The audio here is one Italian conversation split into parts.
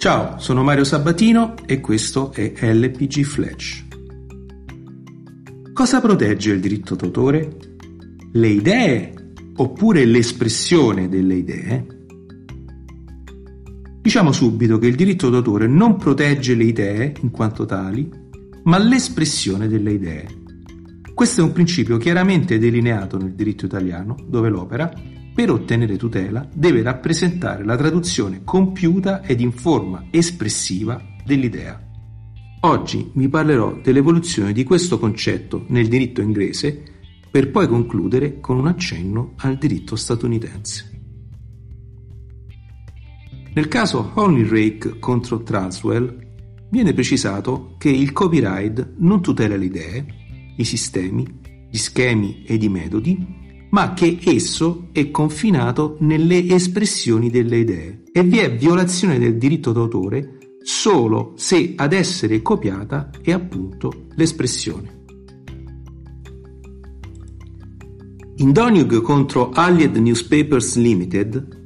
Ciao, sono Mario Sabatino e questo è LPG Flash. Cosa protegge il diritto d'autore? Le idee oppure l'espressione delle idee? Diciamo subito che il diritto d'autore non protegge le idee in quanto tali, ma l'espressione delle idee. Questo è un principio chiaramente delineato nel diritto italiano, dove l'opera, per ottenere tutela, deve rappresentare la traduzione compiuta ed in forma espressiva dell'idea. Oggi vi parlerò dell'evoluzione di questo concetto nel diritto inglese per poi concludere con un accenno al diritto statunitense. Nel caso Honey Rake contro Transwell viene precisato che il copyright non tutela le idee, i sistemi, gli schemi ed i metodi, ma che esso è confinato nelle espressioni delle idee e vi è violazione del diritto d'autore solo se ad essere copiata è appunto l'espressione. In Donug contro Allied Newspapers Limited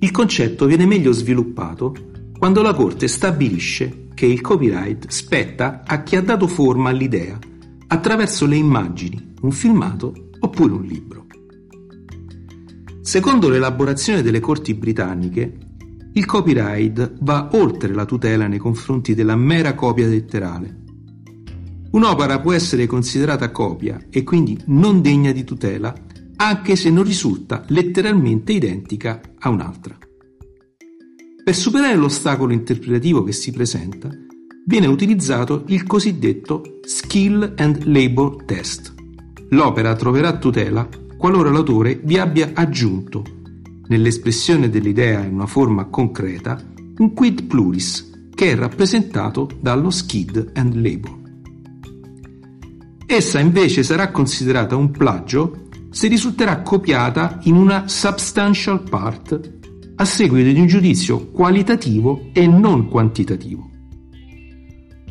il concetto viene meglio sviluppato quando la Corte stabilisce che il copyright spetta a chi ha dato forma all'idea attraverso le immagini, un filmato oppure un libro. Secondo l'elaborazione delle corti britanniche, il copyright va oltre la tutela nei confronti della mera copia letterale. Un'opera può essere considerata copia e quindi non degna di tutela anche se non risulta letteralmente identica a un'altra. Per superare l'ostacolo interpretativo che si presenta, viene utilizzato il cosiddetto Skill and Labor Test. L'opera troverà tutela qualora l'autore vi abbia aggiunto, nell'espressione dell'idea in una forma concreta, un quid pluris che è rappresentato dallo skid and labor. Essa invece sarà considerata un plagio se risulterà copiata in una substantial part a seguito di un giudizio qualitativo e non quantitativo.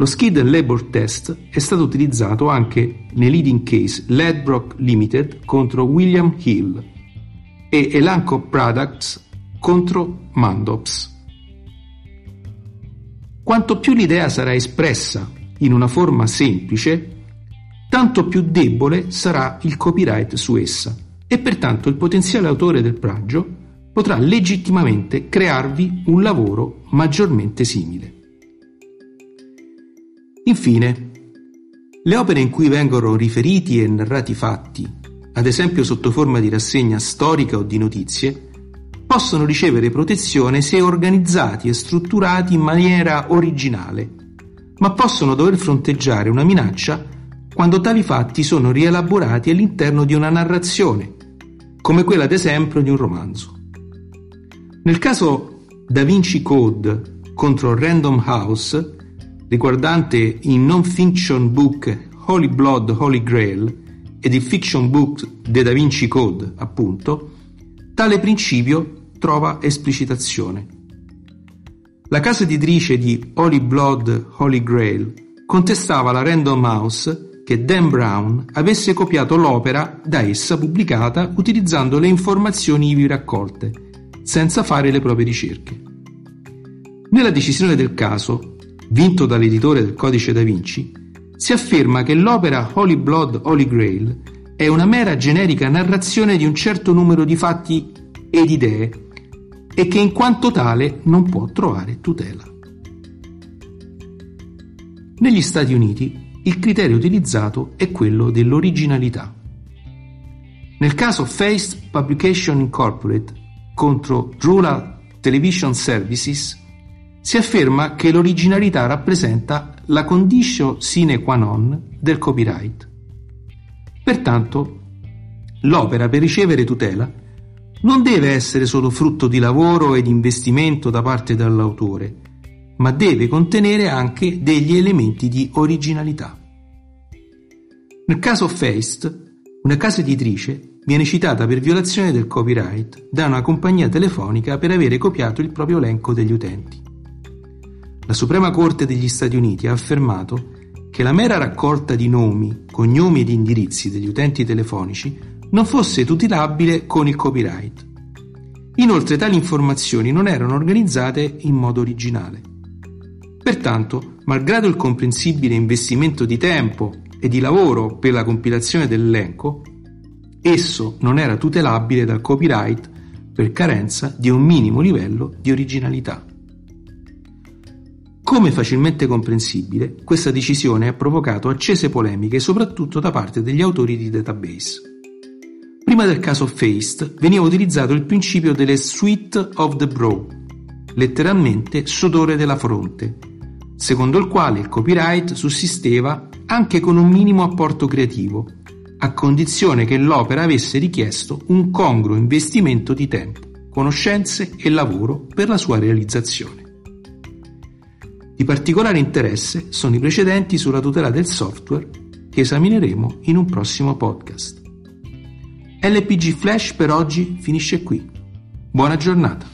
Lo Skid and Labor Test è stato utilizzato anche nei leading case Ledbrock Limited contro William Hill e Elanco Products contro Mandops. Quanto più l'idea sarà espressa in una forma semplice, tanto più debole sarà il copyright su essa e pertanto il potenziale autore del plagio potrà legittimamente crearvi un lavoro maggiormente simile. Infine, le opere in cui vengono riferiti e narrati fatti, ad esempio sotto forma di rassegna storica o di notizie, possono ricevere protezione se organizzati e strutturati in maniera originale, ma possono dover fronteggiare una minaccia quando tali fatti sono rielaborati all'interno di una narrazione, come quella ad esempio di un romanzo. Nel caso Da Vinci Code contro Random House, riguardante il non-fiction book Holy Blood Holy Grail ed il fiction book The Da Vinci Code, appunto, tale principio trova esplicitazione. La casa editrice di Holy Blood Holy Grail contestava la Random House che Dan Brown avesse copiato l'opera da essa pubblicata utilizzando le informazioni ivi raccolte, senza fare le proprie ricerche. Nella decisione del caso, vinto dall'editore del Codice da Vinci, si afferma che l'opera Holy Blood Holy Grail è una mera generica narrazione di un certo numero di fatti ed idee e che in quanto tale non può trovare tutela. Negli Stati Uniti il criterio utilizzato è quello dell'originalità. Nel caso Faced Publication Incorporated contro Rural Television Services si afferma che l'originalità rappresenta la condition sine qua non del copyright. Pertanto, l'opera per ricevere tutela non deve essere solo frutto di lavoro ed investimento da parte dell'autore, ma deve contenere anche degli elementi di originalità. Nel caso Feist, una casa editrice viene citata per violazione del copyright da una compagnia telefonica per avere copiato il proprio elenco degli utenti. La Suprema Corte degli Stati Uniti ha affermato che la mera raccolta di nomi, cognomi ed indirizzi degli utenti telefonici non fosse tutelabile con il copyright. Inoltre tali informazioni non erano organizzate in modo originale. Pertanto, malgrado il comprensibile investimento di tempo e di lavoro per la compilazione dell'elenco, esso non era tutelabile dal copyright per carenza di un minimo livello di originalità. Come facilmente comprensibile, questa decisione ha provocato accese polemiche soprattutto da parte degli autori di database. Prima del caso Feist veniva utilizzato il principio delle Sweet of the Brow, letteralmente sudore della fronte, secondo il quale il copyright sussisteva anche con un minimo apporto creativo, a condizione che l'opera avesse richiesto un congruo investimento di tempo, conoscenze e lavoro per la sua realizzazione. Di particolare interesse sono i precedenti sulla tutela del software che esamineremo in un prossimo podcast. LPG Flash per oggi finisce qui. Buona giornata!